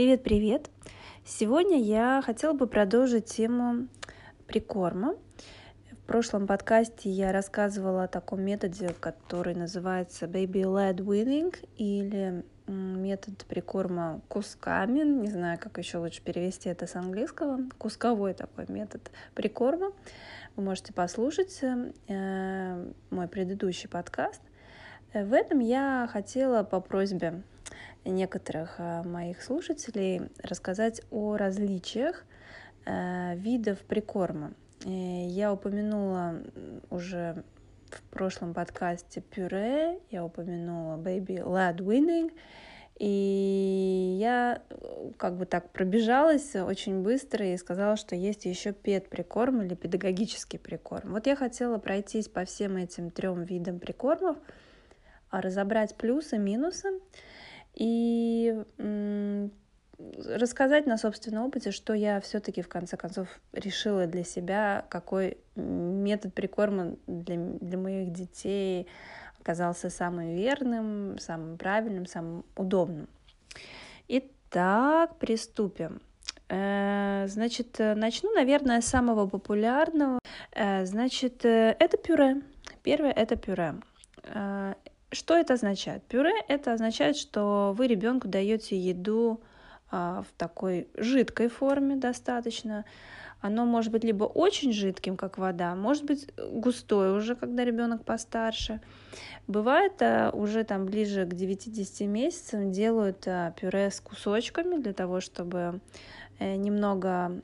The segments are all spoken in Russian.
Привет-привет! Сегодня я хотела бы продолжить тему прикорма. В прошлом подкасте я рассказывала о таком методе, который называется Baby-led weaning или метод прикорма кусками. Не знаю, как еще лучше перевести это с английского. Кусковой такой метод прикорма. Вы можете послушать э, мой предыдущий подкаст. В этом я хотела по просьбе некоторых э, моих слушателей рассказать о различиях э, видов прикорма. Э, я упомянула уже в прошлом подкасте пюре, я упомянула baby led winning, и я как бы так пробежалась очень быстро и сказала, что есть еще пед-прикорм или педагогический прикорм. Вот я хотела пройтись по всем этим трем видам прикормов, а разобрать плюсы, минусы, и рассказать на собственном опыте, что я все-таки в конце концов решила для себя, какой метод прикорма для, для моих детей оказался самым верным, самым правильным, самым удобным. Итак, приступим. Э, значит, начну, наверное, с самого популярного. Э, значит, э, это пюре. Первое это пюре. Что это означает? Пюре это означает, что вы ребенку даете еду а, в такой жидкой форме достаточно. Оно может быть либо очень жидким, как вода, может быть густое уже, когда ребенок постарше. Бывает а, уже там ближе к 9-10 месяцам делают а, пюре с кусочками для того, чтобы э, немного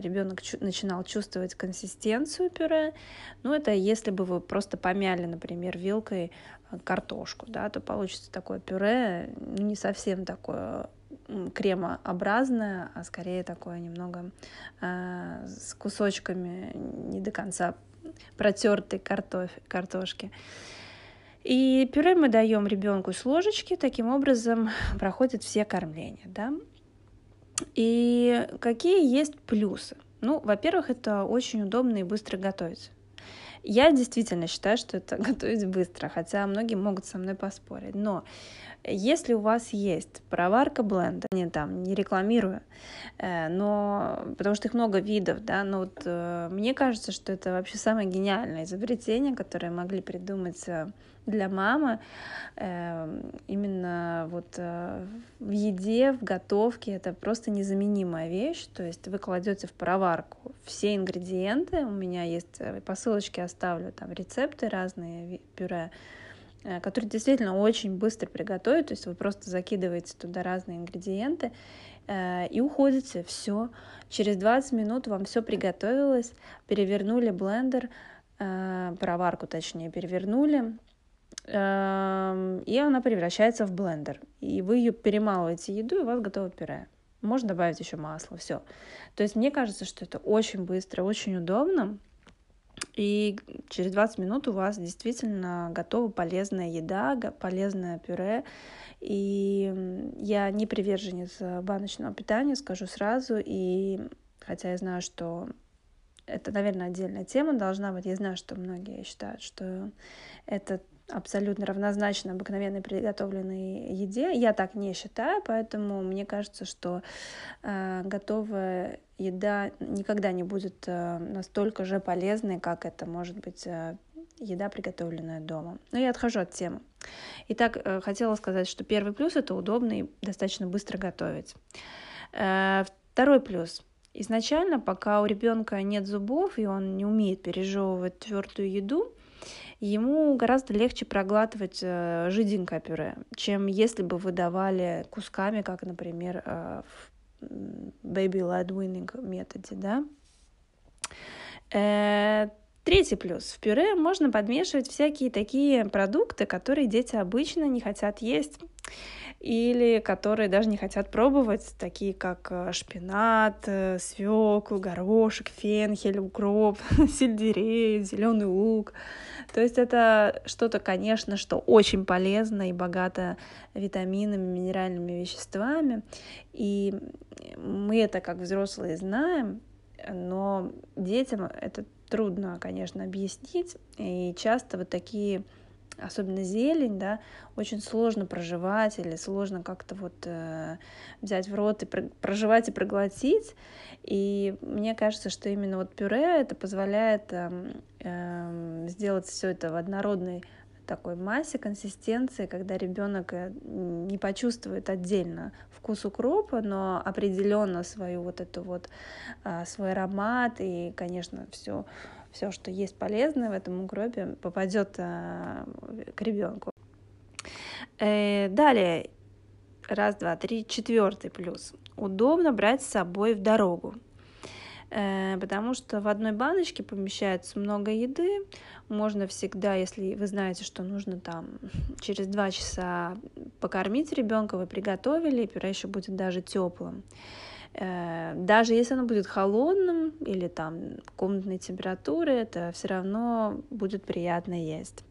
ребенок начинал чувствовать консистенцию пюре. Ну, это если бы вы просто помяли, например, вилкой а, картошку, да, то получится такое пюре, ну, не совсем такое кремообразное, а скорее такое немного э, с кусочками не до конца протертой картоф... картошки. И пюре мы даем ребенку с ложечки, таким образом проходят все кормления. Да? И какие есть плюсы? Ну, во-первых, это очень удобно и быстро готовить. Я действительно считаю, что это готовить быстро, хотя многие могут со мной поспорить. Но если у вас есть проварка бленда, не там не рекламирую, э, но потому что их много видов, да, но вот э, мне кажется, что это вообще самое гениальное изобретение, которое могли придумать э, для мамы именно вот в еде, в готовке это просто незаменимая вещь. То есть вы кладете в проварку все ингредиенты. У меня есть по ссылочке оставлю там рецепты разные пюре Э, который действительно очень быстро приготовить. То есть вы просто закидываете туда разные ингредиенты э, и уходите. Все. Через 20 минут вам все приготовилось. Перевернули блендер, э, проварку точнее, перевернули. Эм, и она превращается в блендер. И вы ее перемалываете еду, и у вас готово пюре. Можно добавить еще масло, все. То есть мне кажется, что это очень быстро, очень удобно. И через 20 минут у вас действительно готова полезная еда, полезное пюре. И я не приверженец баночного питания, скажу сразу. И хотя я знаю, что это, наверное, отдельная тема должна быть. Я знаю, что многие считают, что это абсолютно равнозначно обыкновенной приготовленной еде. Я так не считаю, поэтому мне кажется, что э, готовая еда никогда не будет э, настолько же полезной, как это может быть э, еда, приготовленная дома. Но я отхожу от темы. Итак, э, хотела сказать, что первый плюс это удобно и достаточно быстро готовить. Э, второй плюс. Изначально, пока у ребенка нет зубов и он не умеет пережевывать твердую еду, ему гораздо легче проглатывать э, жиденькое пюре, чем если бы вы давали кусками, как, например, э, в Baby Led Winning методе, да. Э, третий плюс. В пюре можно подмешивать всякие такие продукты, которые дети обычно не хотят есть или которые даже не хотят пробовать, такие как шпинат, свеклу, горошек, фенхель, укроп, сельдерей, зеленый лук. То есть это что-то, конечно, что очень полезно и богато витаминами, минеральными веществами. И мы это как взрослые знаем, но детям это трудно, конечно, объяснить. И часто вот такие особенно зелень, да, очень сложно проживать или сложно как-то вот э, взять в рот и проживать и проглотить. И мне кажется, что именно вот пюре это позволяет э, э, сделать все это в однородной такой массе, консистенции, когда ребенок э, не почувствует отдельно вкус укропа, но определенно свою вот эту вот а, свой аромат и, конечно, все все, что есть полезное в этом укропе, попадет а, к ребенку. Э, далее, раз, два, три, четвертый плюс. Удобно брать с собой в дорогу э, потому что в одной баночке помещается много еды. Можно всегда, если вы знаете, что нужно там через два часа покормить ребенка, вы приготовили, пюре еще будет даже теплым. Э, даже если оно будет холодным или там комнатной температуры, это все равно будет приятно есть.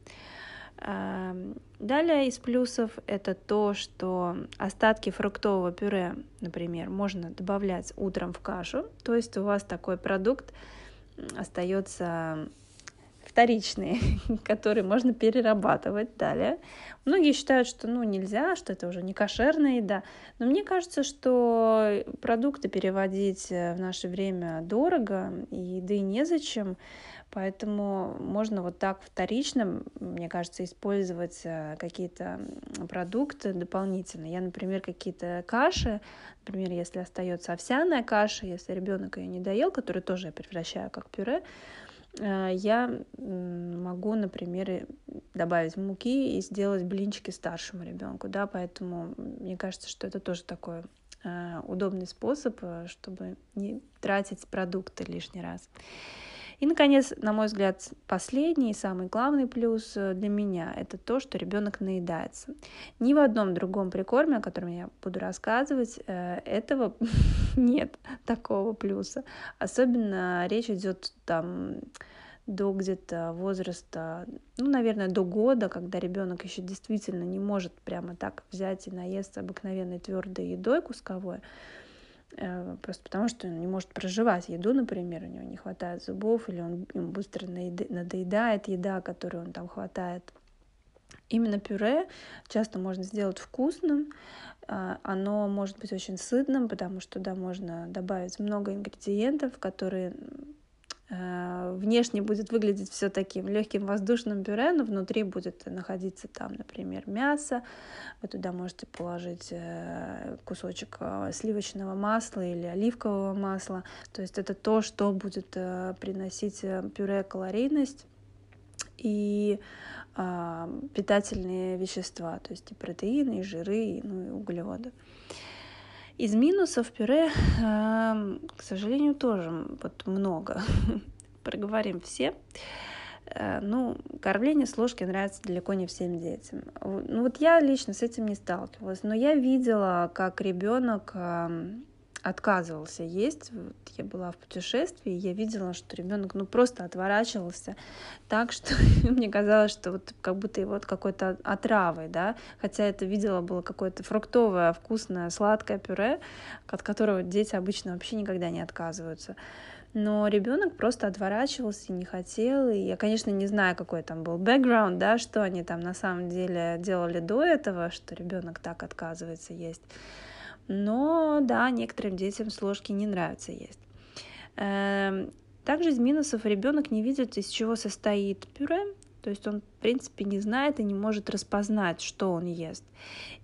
Эм, далее из плюсов это то, что остатки фруктового пюре, например, можно добавлять утром в кашу, то есть у вас такой продукт остается вторичные, которые можно перерабатывать далее. Многие считают, что ну, нельзя, что это уже не кошерная еда. Но мне кажется, что продукты переводить э, в наше время дорого, и еды незачем. Поэтому можно вот так вторично, мне кажется, использовать э, какие-то продукты дополнительно. Я, например, какие-то каши, например, если остается овсяная каша, если ребенок ее не доел, которую тоже я превращаю как пюре, я могу, например, добавить муки и сделать блинчики старшему ребенку, да, поэтому мне кажется, что это тоже такой э, удобный способ, э, чтобы не тратить продукты лишний раз. И, наконец, на мой взгляд, последний и самый главный плюс э, для меня — это то, что ребенок наедается. Ни в одном другом прикорме, о котором я буду рассказывать, э, этого нет такого плюса. Особенно речь идет там до где-то возраста, ну, наверное, до года, когда ребенок еще действительно не может прямо так взять и наесться обыкновенной твердой едой кусковой, просто потому что он не может проживать еду, например, у него не хватает зубов, или он ему быстро надоедает еда, которую он там хватает. Именно пюре часто можно сделать вкусным, а, оно может быть очень сытным, потому что туда можно добавить много ингредиентов, которые Э, внешне будет выглядеть все таким легким воздушным пюре, но внутри будет находиться там, например, мясо. Вы туда можете положить э, кусочек э, сливочного масла или оливкового масла. То есть это то, что будет приносить пюре калорийность и питательные вещества, то есть и протеины, и жиры, и, ну, и углеводы. Из минусов пюре, эм, к сожалению, тоже вот много. Проговорим все. Э, ну, кормление с ложки нравится далеко не всем детям. Ну вот я лично с этим не сталкивалась, но я видела, как ребенок эм, отказывался есть. Вот я была в путешествии, и я видела, что ребенок ну просто отворачивался так, что мне казалось, что вот как будто его вот какой-то отравой, да, хотя это видела было какое-то фруктовое, вкусное, сладкое пюре, от которого дети обычно вообще никогда не отказываются. Но ребенок просто отворачивался и не хотел. И я, конечно, не знаю, какой там был бэкграунд, да, что они там на самом деле делали до этого, что ребенок так отказывается есть. Но да, некоторым детям с ложки не нравится есть. Эм, также из минусов ребенок не видит, из чего состоит пюре, то есть он, в принципе, не знает и не может распознать, что он ест.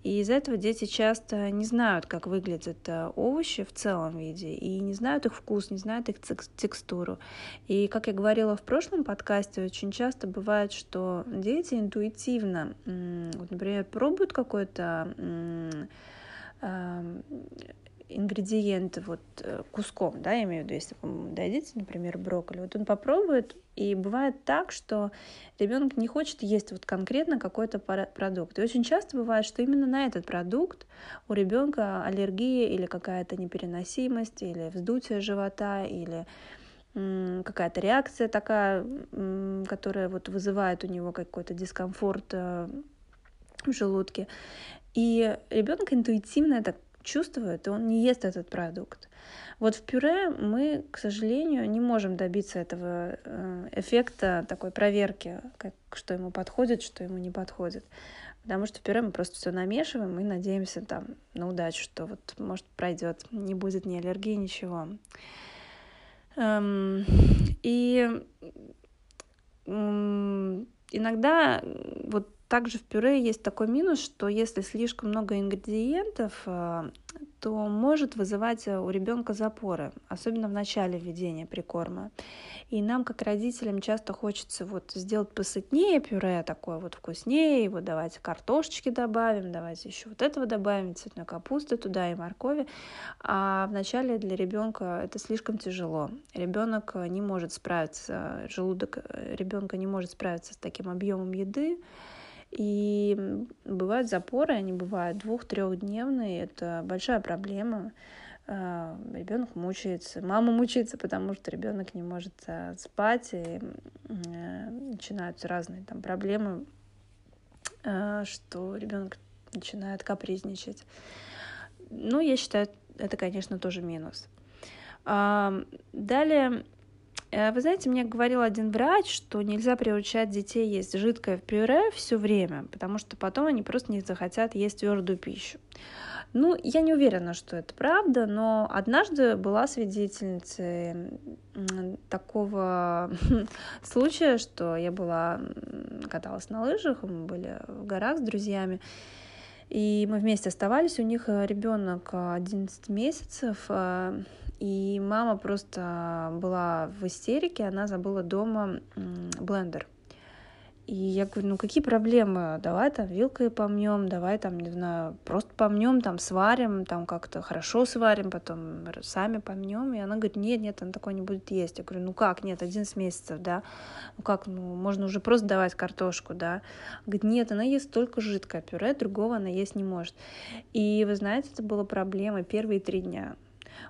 И из-за этого дети часто не знают, как выглядят э, овощи в целом виде, и не знают их вкус, не знают их текстуру. И, как я говорила в прошлом подкасте, очень часто бывает, что дети интуитивно, например, пробуют какой-то ингредиенты вот э, куском, да, я имею в виду, если вы дадите, например, брокколи, вот он попробует, и бывает так, что ребенок не хочет есть вот конкретно какой-то продукт. И очень часто бывает, что именно на этот продукт у ребенка аллергия или какая-то непереносимость, или вздутие живота, или какая-то реакция такая, которая вот вызывает у него какой-то дискомфорт э, в желудке. И ребенок интуитивно это чувствует, и он не ест этот продукт. Вот в пюре мы, к сожалению, не можем добиться этого э, эффекта такой проверки, как, что ему подходит, что ему не подходит. Потому что в пюре мы просто все намешиваем и надеемся там на удачу, что вот может пройдет, не будет ни аллергии, ничего. Эм, и иногда вот также в пюре есть такой минус, что если слишком много ингредиентов, э, то может вызывать у ребенка запоры, особенно в начале введения прикорма. И нам, как родителям, часто хочется вот сделать посытнее пюре, такое вот вкуснее, вот давайте картошечки добавим, давайте еще вот этого добавим, цветной капусты туда и моркови. А вначале для ребенка это слишком тяжело. Ребенок не может справиться, желудок ребенка не может справиться с таким объемом еды, и бывают запоры, они бывают двух-трехдневные, это большая проблема. А, ребенок мучается, мама мучается, потому что ребенок не может а, спать, и э, начинаются разные там проблемы, а, что ребенок начинает капризничать. Ну, я считаю, это, конечно, тоже минус. Далее вы знаете, мне говорил один врач, что нельзя приучать детей есть жидкое в пюре все время, потому что потом они просто не захотят есть твердую пищу. Ну, я не уверена, что это правда, но однажды была свидетельницей такого случая, что я была, каталась на лыжах, мы были в горах с друзьями, и мы вместе оставались, у них ребенок 11 месяцев, э, и мама просто была в истерике, она забыла дома блендер. И я говорю, ну какие проблемы? Давай там вилкой помнем, давай там, не знаю, просто помнем, там сварим, там как-то хорошо сварим, потом сами помнем. И она говорит, нет, нет, она такое не будет есть. Я говорю, ну как, нет, 11 месяцев, да. Ну как, ну можно уже просто давать картошку, да. Говорит, нет, она ест только жидкое пюре, другого она есть не может. И вы знаете, это была проблема первые три дня.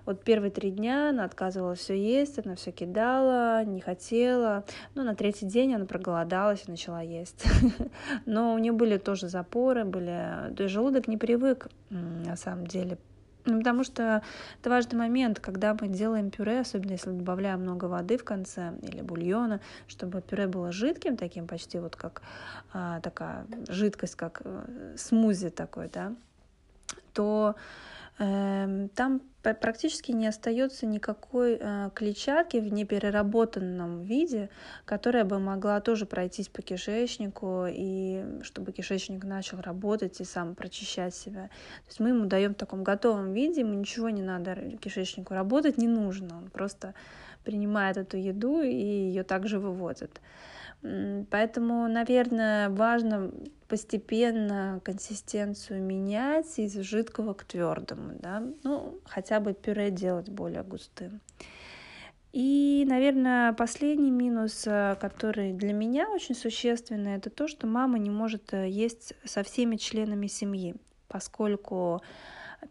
Вот первые три дня она отказывалась все есть, она все кидала, не хотела. Но на третий день она проголодалась и начала есть. Но у нее были тоже запоры, были... То есть желудок не привык, на самом деле, ну, Потому что это важный момент, когда мы делаем пюре, особенно если добавляем много воды в конце или бульона, чтобы пюре было жидким, таким почти вот как а, такая жидкость, как э, смузи такой, да, то там практически не остается никакой э, клетчатки в непереработанном виде, которая бы могла тоже пройтись по кишечнику, и чтобы кишечник начал работать и сам прочищать себя. То есть мы ему даем в таком готовом виде, ему ничего не надо кишечнику работать не нужно, он просто принимает эту еду и ее также выводит. Поэтому, наверное, важно постепенно консистенцию менять из жидкого к твердому, да, ну, хотя бы пюре делать более густым. И, наверное, последний минус, э, который для меня очень существенный, это то, что мама не может э, есть со всеми членами семьи, поскольку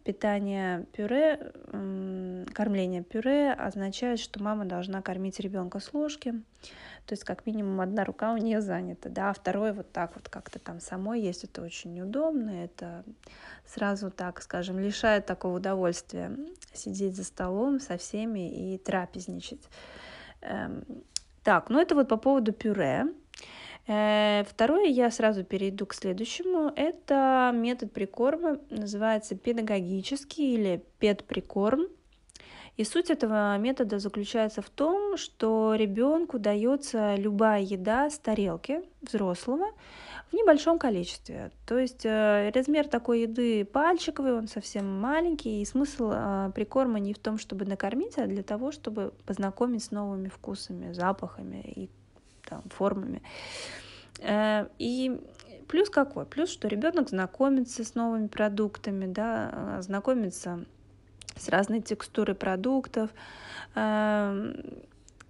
питание пюре, кормление пюре означает, что мама должна кормить ребенка с ложки, то есть как минимум одна рука у нее занята, да, а второй вот так вот как-то там самой есть, это очень неудобно, это сразу так, скажем, лишает такого удовольствия сидеть за столом со всеми и трапезничать. Эм, так, ну это вот по поводу пюре. Э, второе, я сразу перейду к следующему. Это метод прикорма, называется педагогический или педприкорм. И суть этого метода заключается в том, что ребенку дается любая еда с тарелки взрослого в небольшом количестве. То есть э, размер такой еды пальчиковый, он совсем маленький, и смысл э, прикорма не в том, чтобы накормить, а для того, чтобы познакомить с новыми вкусами, запахами и там, формами. Э, и плюс какой? Плюс, что ребенок знакомится с новыми продуктами, да, знакомится с разной текстурой продуктов. Эм,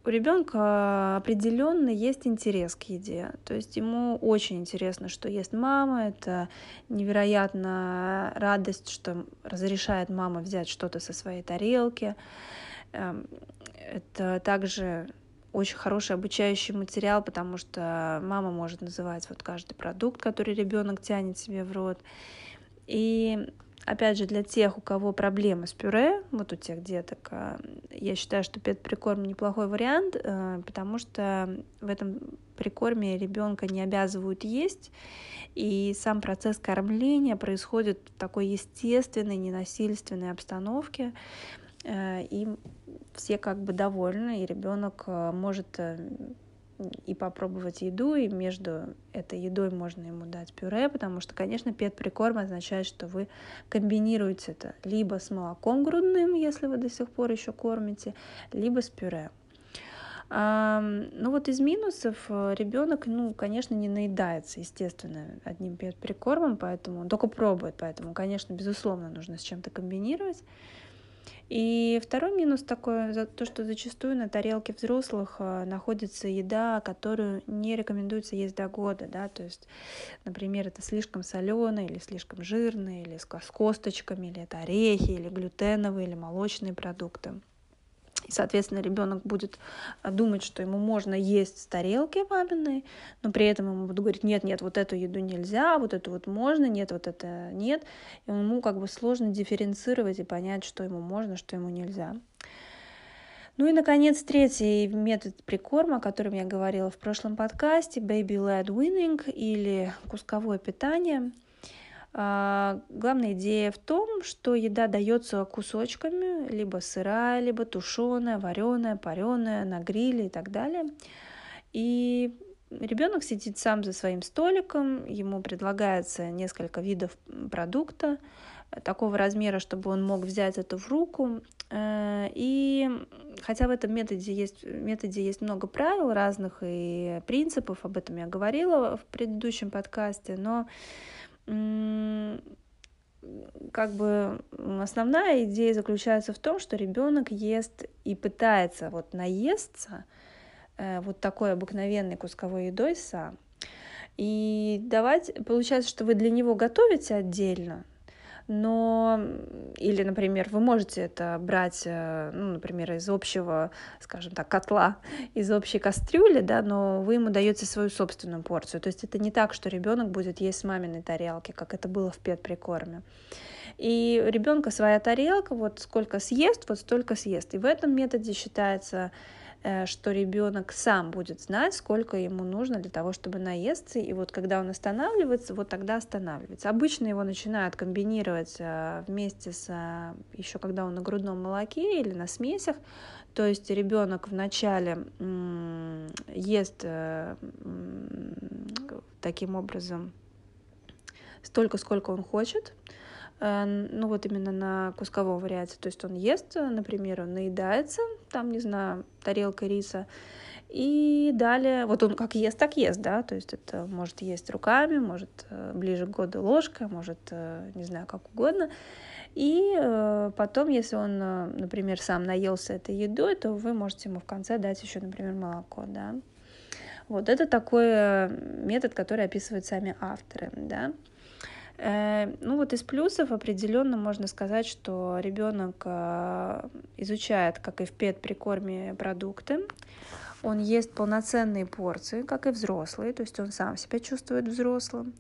у ребенка определенно есть интерес к еде. То есть ему очень интересно, что ест мама. Это невероятно радость, что разрешает мама взять что-то со своей тарелки. Эм, это также очень хороший обучающий материал, потому что мама может называть вот каждый продукт, который ребенок тянет себе в рот. И опять же, для тех, у кого проблемы с пюре, вот у тех деток, э, я считаю, что пет-прикорм неплохой вариант, э, потому что в этом прикорме ребенка не обязывают есть, и сам процесс кормления происходит в такой естественной, ненасильственной обстановке, и все как бы довольны, и ребенок может и попробовать еду, и между этой едой можно ему дать пюре, потому что, конечно, пет-прикорм означает, что вы комбинируете это либо с молоком грудным, если вы до сих пор еще кормите, либо с пюре. Ну вот из минусов э, ребенок, ну, конечно, не наедается, естественно, одним пет-прикормом, поэтому он только пробует, поэтому, конечно, безусловно, нужно с чем-то комбинировать. И второй минус такой, за то, что зачастую на тарелке взрослых э, находится еда, которую не рекомендуется есть до года, да, то есть, например, это слишком соленое или слишком жирное, или с косточками, или это орехи, или глютеновые, или молочные продукты. И, соответственно, ребенок будет а, думать, что ему можно есть с тарелки маминой, но при этом ему будут говорить, нет, нет, вот эту еду нельзя, вот эту вот можно, нет, вот это нет. И ему как бы сложно дифференцировать и понять, что ему можно, что ему нельзя. Ну и, наконец, третий метод прикорма, о котором я говорила в прошлом подкасте, baby-led weaning или кусковое питание – главная идея в том, что еда дается кусочками, либо сырая, либо тушеная, вареная, пареная, на гриле и так далее. И ребенок сидит сам за своим столиком, ему предлагается несколько видов продукта такого размера, чтобы он мог взять это в руку. Э, и хотя в этом методе есть, методе есть много правил разных и принципов, об этом я говорила в предыдущем подкасте, но как бы основная идея заключается в том, что ребенок ест и пытается вот наесться э, вот такой обыкновенной кусковой едой сам. И давать, получается, что вы для него готовите отдельно, но или, например, вы можете это брать, э, ну, например, из общего, скажем так, котла, из общей кастрюли, да, но вы ему даете свою собственную порцию. То есть это не так, что ребенок будет есть с маминой тарелки, как это было в пет-прикорме. И ребенка своя тарелка, вот сколько съест, вот столько съест. И в этом методе считается что ребенок сам будет знать, сколько ему нужно для того, чтобы наесться, и вот когда он останавливается, вот тогда останавливается. Обычно его начинают комбинировать э, вместе с э, еще когда он на грудном молоке или на смесях, то есть ребенок вначале ест таким образом столько, сколько он хочет, Э, ну вот именно на кусковом варианте. То есть он ест, например, он наедается, там, не знаю, тарелка риса, и далее, вот он как ест, так ест, да, то есть это может есть руками, может э, ближе к году ложкой, может, э, не знаю, как угодно. И потом, если он, например, сам наелся этой едой, то вы можете ему в конце дать еще, например, молоко, да. Вот это такой метод, который описывают сами авторы, да. Э, ну вот из плюсов определенно можно сказать, что ребенок э, изучает, как и в пет прикорме продукты, он ест полноценные порции, как и взрослые, то есть он сам себя чувствует взрослым.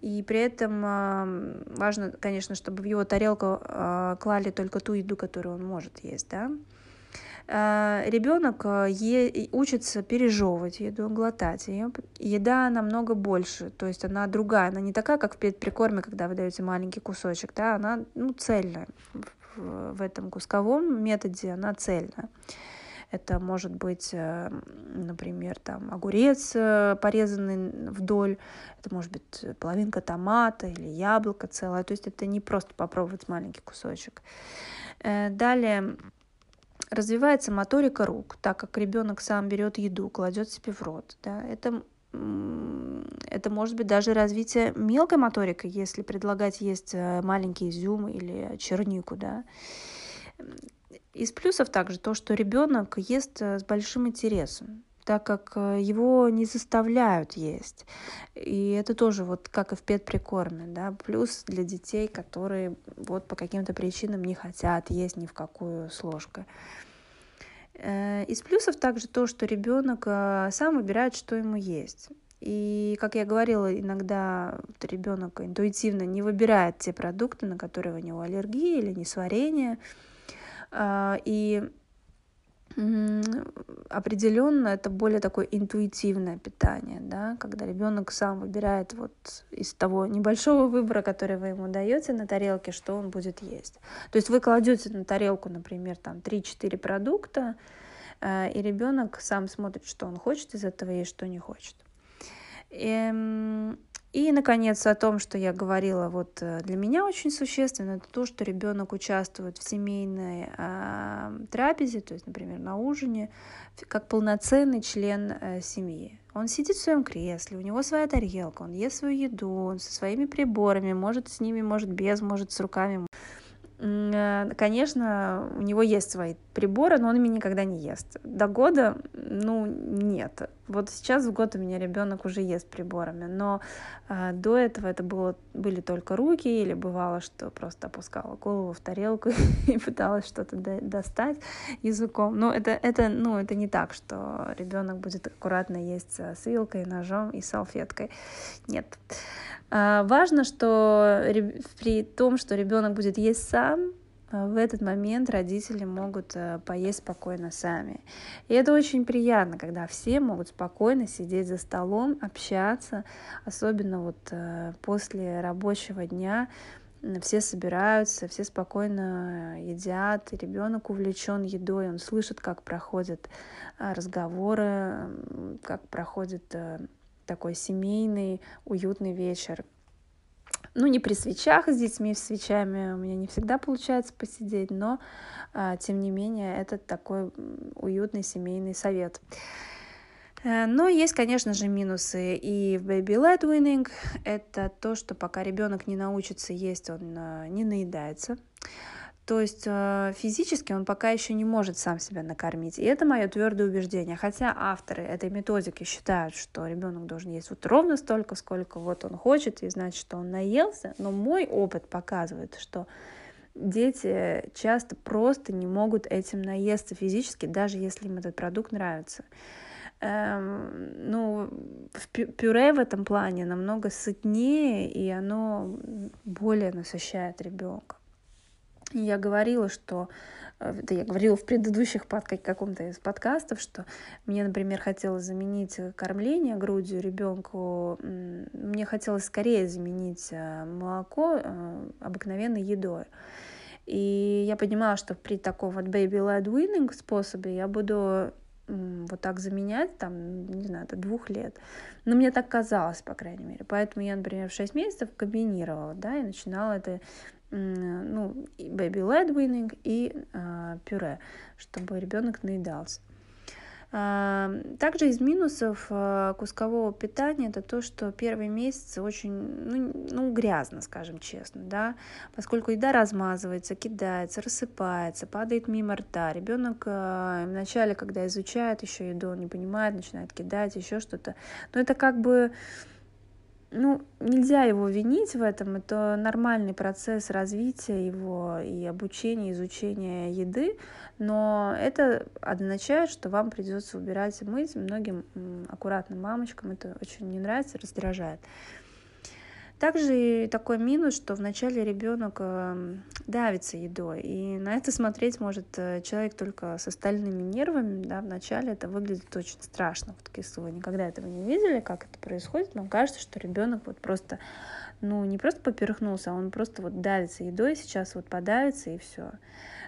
И при этом э, важно, конечно, чтобы в его тарелку клали только ту еду, которую он может есть, да. Э, ребенок э, е- учится пережевывать еду, глотать ее. Еда намного больше, то есть она другая, она не такая, как в прикорме, когда вы даете маленький кусочек, да, она ну, цельная. В этом кусковом методе она цельная. Это может быть, э, например, там огурец порезанный вдоль, это может быть половинка томата или яблоко целое. То есть это не просто попробовать маленький кусочек. Далее Развивается моторика рук, так как ребенок сам берет еду, кладет себе в рот. Да? Это, это может быть даже развитие мелкой моторики, если предлагать есть э, маленький изюм или чернику. Да? Из плюсов также то, что ребенок ест э, с большим интересом так как э, его не заставляют есть. И это тоже вот как и в пет-прикорме, да, плюс для детей, которые вот по каким-то причинам не хотят есть ни в какую с ложкой. Э, из плюсов также то, что ребенок э, сам выбирает, что ему есть. И, как я говорила, иногда ребенок интуитивно не выбирает те продукты, на которые у него аллергия или несварение. И определенно это более такое интуитивное питание, да, когда ребенок сам выбирает вот из того небольшого выбора, который вы ему даете на тарелке, что он будет есть. То есть вы кладете на тарелку, например, там 3-4 продукта, э, и ребенок сам смотрит, что он хочет из этого и что не хочет. И, эм, и, наконец, о том, что я говорила, вот э, для меня очень существенно, это то, что ребенок участвует в семейной э, трапезе, то есть, например, на ужине, как полноценный член э, семьи. Он сидит в своем кресле, у него своя тарелка, он ест свою еду, он со своими приборами, может с ними, может без, может с руками. Э, конечно, у него есть свои приборы, но он ими никогда не ест. До года, ну, нет. Вот сейчас в год у меня ребенок уже ест приборами, но э, до этого это было, были только руки, или бывало, что просто опускала голову в тарелку и пыталась что-то до, достать языком. Но это, это, ну, это не так, что ребенок будет аккуратно есть с вилкой, ножом и салфеткой. Нет. А, важно, что при том, что ребенок будет есть сам, а, в этот момент родители могут э, поесть спокойно сами. И это очень приятно, когда все могут спокойно сидеть за столом, общаться, особенно вот э, после рабочего дня все собираются, все спокойно едят, ребенок увлечен едой, он слышит, как проходят а, разговоры, как проходит э, такой семейный, уютный вечер. Ну, не при свечах с детьми, с свечами у меня не всегда получается посидеть, но, а, тем не менее, это такой уютный семейный совет. Э, но есть, конечно же, минусы и в baby led weaning. Это то, что пока ребенок не научится есть, он а, не наедается. То есть э, физически он пока еще не может сам себя накормить. И это мое твердое убеждение. Хотя авторы этой методики считают, что ребенок должен есть вот ровно столько, сколько вот он хочет, и значит, что он наелся. Но мой опыт показывает, что дети часто просто не могут этим наесться физически, даже если им этот продукт нравится. Эм, ну, пюре в этом плане намного сытнее, и оно более насыщает ребенка. Я говорила, что это я говорила в предыдущих подкастах, каком-то из подкастов, что мне, например, хотелось заменить кормление грудью ребенку, мне хотелось скорее заменить э, молоко э, обыкновенной едой. И я понимала, что при таком вот baby-led weaning способе я буду вот так заменять, там, не знаю, до двух лет. Но мне так казалось, по крайней мере. Поэтому я, например, в 6 месяцев комбинировала, да, и начинала это ну, baby led weaning и э, пюре, чтобы ребенок наедался. Э, также из минусов э, кускового питания это то, что первые месяцы очень ну, ну, грязно, скажем честно, да, поскольку еда размазывается, кидается, рассыпается, падает мимо рта. Ребенок вначале, когда изучает еще еду, он не понимает, начинает кидать, еще что-то. Но это как бы ну, нельзя его винить в этом, это нормальный процесс развития его и обучения, изучения еды, но это означает, что вам придется убирать и мыть. Многим аккуратным мамочкам это очень не нравится, раздражает. Также такой минус, что вначале ребенок эм, давится едой, и на это смотреть может э, человек только с остальными нервами, да, вначале это выглядит очень страшно, вот если вы никогда этого не видели, как это происходит, вам кажется, что ребенок вот просто, ну, не просто поперхнулся, а он просто вот давится едой, сейчас вот подавится и все.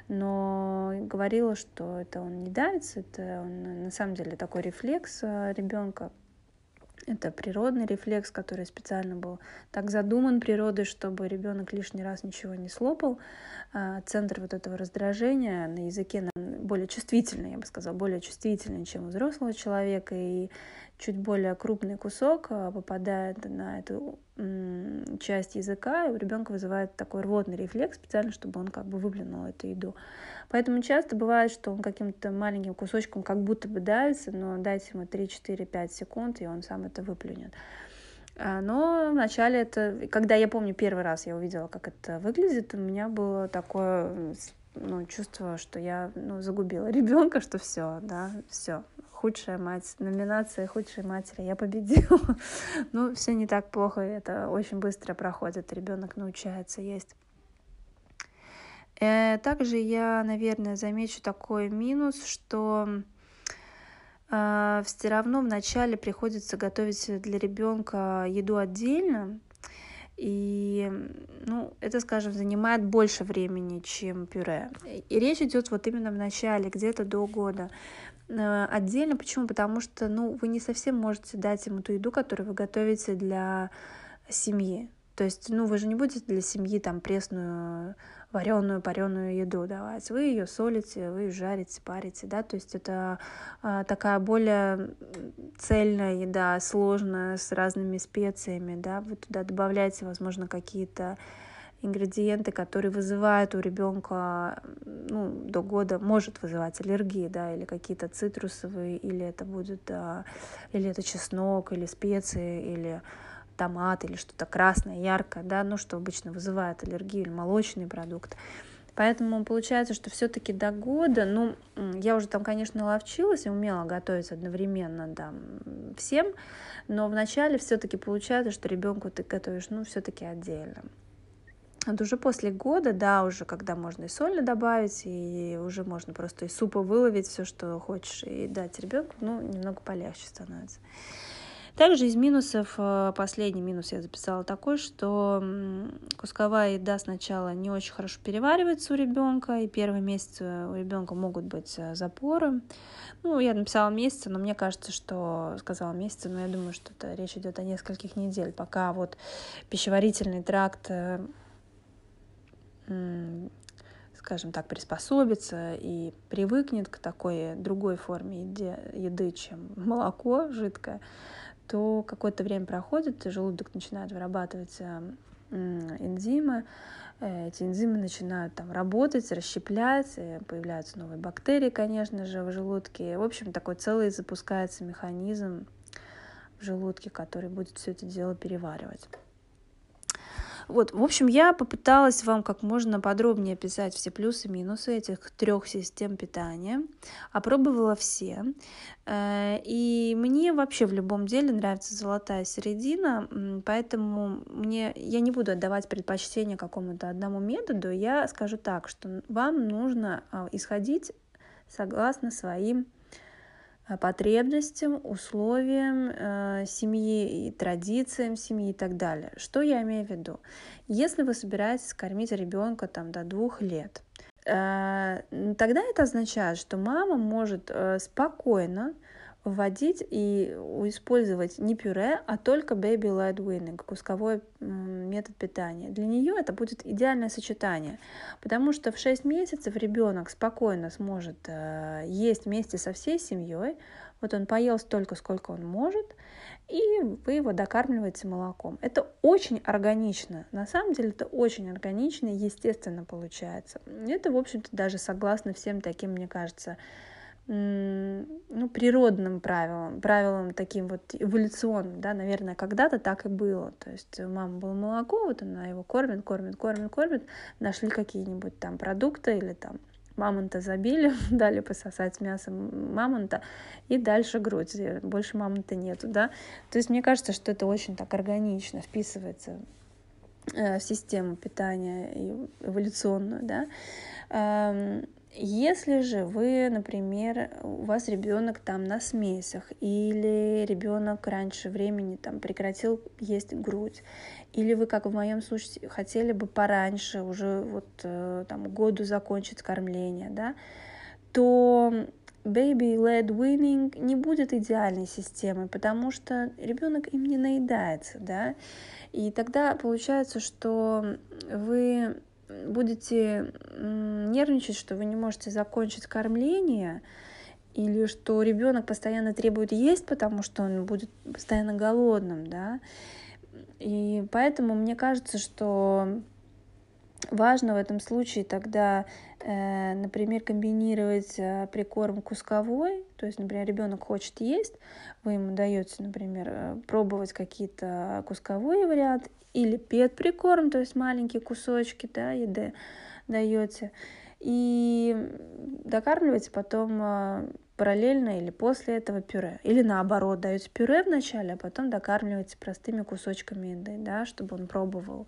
Но говорила, что это он не давится, это он, на самом деле такой рефлекс э, ребенка, это природный рефлекс, который специально был так задуман природой, чтобы ребенок лишний раз ничего не слопал. А, центр вот этого раздражения на языке более чувствительный, я бы сказала, более чувствительный, чем у взрослого человека. И чуть более крупный кусок а, попадает на эту часть языка, и у ребенка вызывает такой рвотный рефлекс специально, чтобы он как бы выплюнул эту еду. Поэтому часто бывает, что он каким-то маленьким кусочком как будто бы давится, но дайте ему 3, 4, 5 секунд, и он сам это выплюнет. А, но вначале это, когда я помню первый раз я увидела, как это выглядит, у меня было такое ну, чувство, что я ну, загубила ребенка, что все, да, все, худшая мать, номинация худшей матери, я победила. ну, все не так плохо, это очень быстро проходит, ребенок научается есть. Э, также я, наверное, замечу такой минус, что э, все равно вначале приходится готовить для ребенка еду отдельно, и ну, это, скажем, занимает больше времени, чем пюре. И речь идет вот именно в начале, где-то до года. Э, отдельно почему? Потому что ну, вы не совсем можете дать ему ту еду, которую вы готовите для семьи. То есть, ну, вы же не будете для семьи там пресную вареную, пареную еду давать. Вы ее солите, вы ее жарите, парите, да, то есть это а, такая более цельная еда, сложная, с разными специями, да, вы туда добавляете, возможно, какие-то ингредиенты, которые вызывают у ребенка ну, до года, может вызывать аллергии, да, или какие-то цитрусовые, или это будет, а, или это чеснок, или специи, или томат или что-то красное, яркое, да, ну, что обычно вызывает аллергию или молочный продукт. Поэтому получается, что все-таки до года, ну, я уже там, конечно, ловчилась и умела готовить одновременно, да, всем, но вначале все-таки получается, что ребенку ты готовишь, ну, все-таки отдельно. Вот уже после года, да, уже когда можно и соль добавить, и уже можно просто из супа выловить все, что хочешь, и дать ребенку, ну, немного полегче становится. Также из минусов, э, последний минус я записала такой, что кусковая еда сначала не очень хорошо переваривается у ребенка, и первые месяцы у ребенка могут быть э, запоры. Ну, я написала месяцы, но мне кажется, что сказала месяцы, но я думаю, что это речь идет о нескольких недель, пока вот пищеварительный тракт э, скажем так, приспособится и привыкнет к такой другой форме еды, еды чем молоко жидкое, то какое-то время проходит, желудок начинает вырабатывать э, энзимы, э, эти энзимы начинают там работать, расщеплять, э, появляются новые бактерии, конечно же, в желудке. В общем, такой целый запускается механизм в желудке, который будет все это дело переваривать. Вот, в общем, я попыталась вам как можно подробнее описать все плюсы и минусы этих трех систем питания. Опробовала все. Э, и мне вообще в любом деле нравится золотая середина, поэтому мне, я не буду отдавать предпочтение какому-то одному методу. Я скажу так, что вам нужно а, исходить согласно своим Э, потребностям, условиям э, семьи и традициям семьи и так далее. Что я имею в виду? Если вы собираетесь кормить ребенка там до двух лет, э, тогда это означает, что мама может э, спокойно вводить и использовать не пюре, а только baby led weaning, кусковой метод питания. Для нее это будет идеальное сочетание, потому что в 6 месяцев ребенок спокойно сможет э, есть вместе со всей семьей. Вот он поел столько, сколько он может, и вы его докармливаете молоком. Это очень органично. На самом деле это очень органично и естественно получается. Это, в общем-то, даже согласно всем таким, мне кажется, ну, природным правилам, правилам таким вот эволюционным, да, наверное, когда-то так и было. То есть у мамы было молоко, вот она его кормит, кормит, кормит, кормит, нашли какие-нибудь там продукты или там мамонта забили, дали пососать мясо мамонта, и дальше грудь, больше мамонта нету, да. То есть мне кажется, что это очень так органично вписывается э, в систему питания эволюционную, да. Если же вы, например, у вас ребенок там на смесях, или ребенок раньше времени там прекратил есть грудь, или вы, как в моем случае, хотели бы пораньше, уже вот э, там году закончить кормление, да, то baby-led weaning не будет идеальной системой, потому что ребенок им не наедается, да, и тогда получается, что вы будете нервничать, что вы не можете закончить кормление, или что ребенок постоянно требует есть, потому что он будет постоянно голодным, да. И поэтому мне кажется, что важно в этом случае тогда, э, например, комбинировать э, прикорм кусковой, то есть, например, ребенок хочет есть, вы ему даете, например, э, пробовать какие-то кусковые варианты, или пет прикорм, то есть маленькие кусочки да, еды даете, и докармливаете потом параллельно или после этого пюре. Или наоборот, даете пюре вначале, а потом докармливаете простыми кусочками еды, да, чтобы он пробовал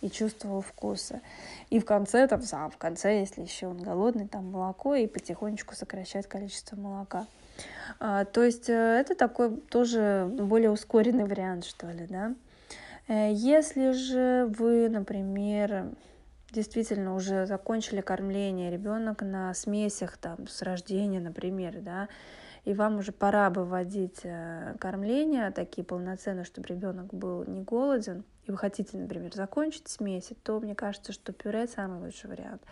и чувствовал вкусы. И в конце, там, сам в конце, если еще он голодный, там молоко и потихонечку сокращать количество молока. А, то есть э, это такой тоже более ускоренный вариант, что ли, да. Э, если же вы, например, действительно уже закончили кормление, ребенок на смесях там с рождения, например, да, и вам уже пора бы вводить э, кормление такие полноценные, чтобы ребенок был не голоден, и вы хотите, например, закончить смеси, то мне кажется, что пюре самый лучший вариант.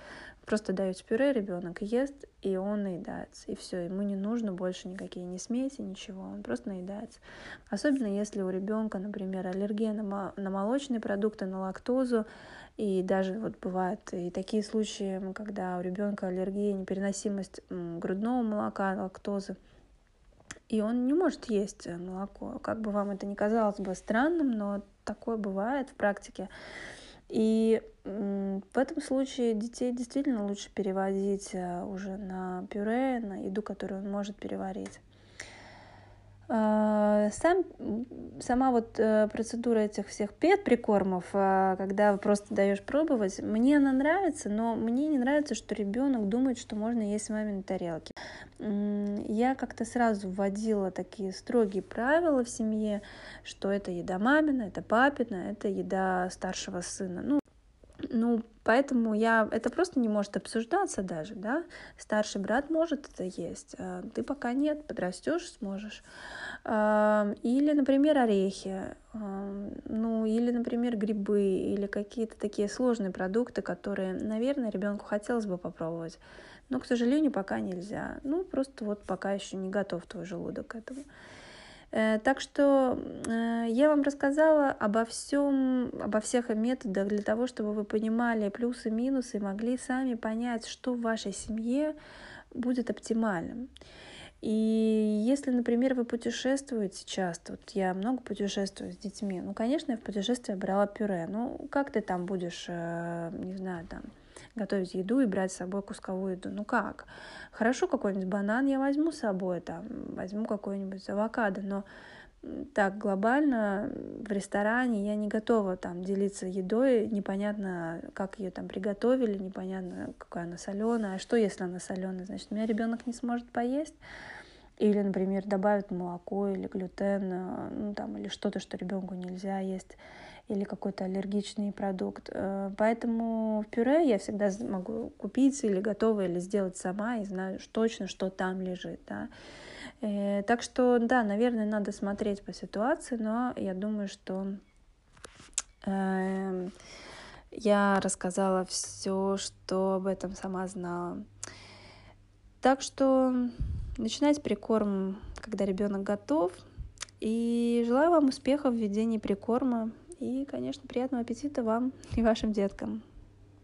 Просто даете пюре, ребенок ест, и он наедается. И все, ему не нужно больше никакие ни смеси, ничего, он просто наедается. Особенно если у ребенка, например, аллергия на, на молочные продукты, на лактозу, и даже вот бывают и такие случаи, когда у ребенка аллергия, непереносимость грудного молока, лактозы, и он не может есть молоко. Как бы вам это ни казалось бы странным, но такое бывает в практике. И в этом случае детей действительно лучше переводить э, уже на пюре, на еду, которую он может переварить. А, сам, сама вот э, процедура этих всех пет-прикормов, а, когда просто даешь пробовать, мне она нравится, но мне не нравится, что ребенок думает, что можно есть с вами на тарелке. Я как-то сразу вводила такие строгие правила в семье, что это еда мамина, это папина, это еда старшего сына. Ну, ну, поэтому я... Это просто не может обсуждаться даже, да? Старший брат может это есть, а ты пока нет, подрастешь, сможешь. Или, например, орехи, ну, или, например, грибы, или какие-то такие сложные продукты, которые, наверное, ребенку хотелось бы попробовать. Но, к сожалению, пока нельзя. Ну, просто вот пока еще не готов твой желудок к этому. Э, так что э, я вам рассказала обо всем, обо всех методах для того, чтобы вы понимали плюсы минусы и могли сами понять, что в вашей семье будет оптимальным. И если, например, вы путешествуете часто, вот я много путешествую с детьми, ну, конечно, я в путешествие брала пюре. Ну, как ты там будешь, э, не знаю, там, готовить еду и брать с собой кусковую еду. Ну как? Хорошо, какой-нибудь банан я возьму с собой, там, возьму какой-нибудь авокадо, но так глобально в ресторане я не готова там делиться едой, непонятно, как ее там приготовили, непонятно, какая она соленая, а что если она соленая, значит, у меня ребенок не сможет поесть. Или, например, добавят молоко или глютен, э, ну, там, или что-то, что ребенку нельзя есть или какой-то аллергичный продукт. Э, поэтому пюре я всегда могу купить или готовое, или сделать сама, и знаю точно, что там лежит. Да. Э, так что, да, наверное, надо смотреть по ситуации, но я думаю, что э, я рассказала все, что об этом сама знала. Так что начинать прикорм, когда ребенок готов. И желаю вам успехов в ведении прикорма. И, конечно, приятного аппетита вам и вашим деткам.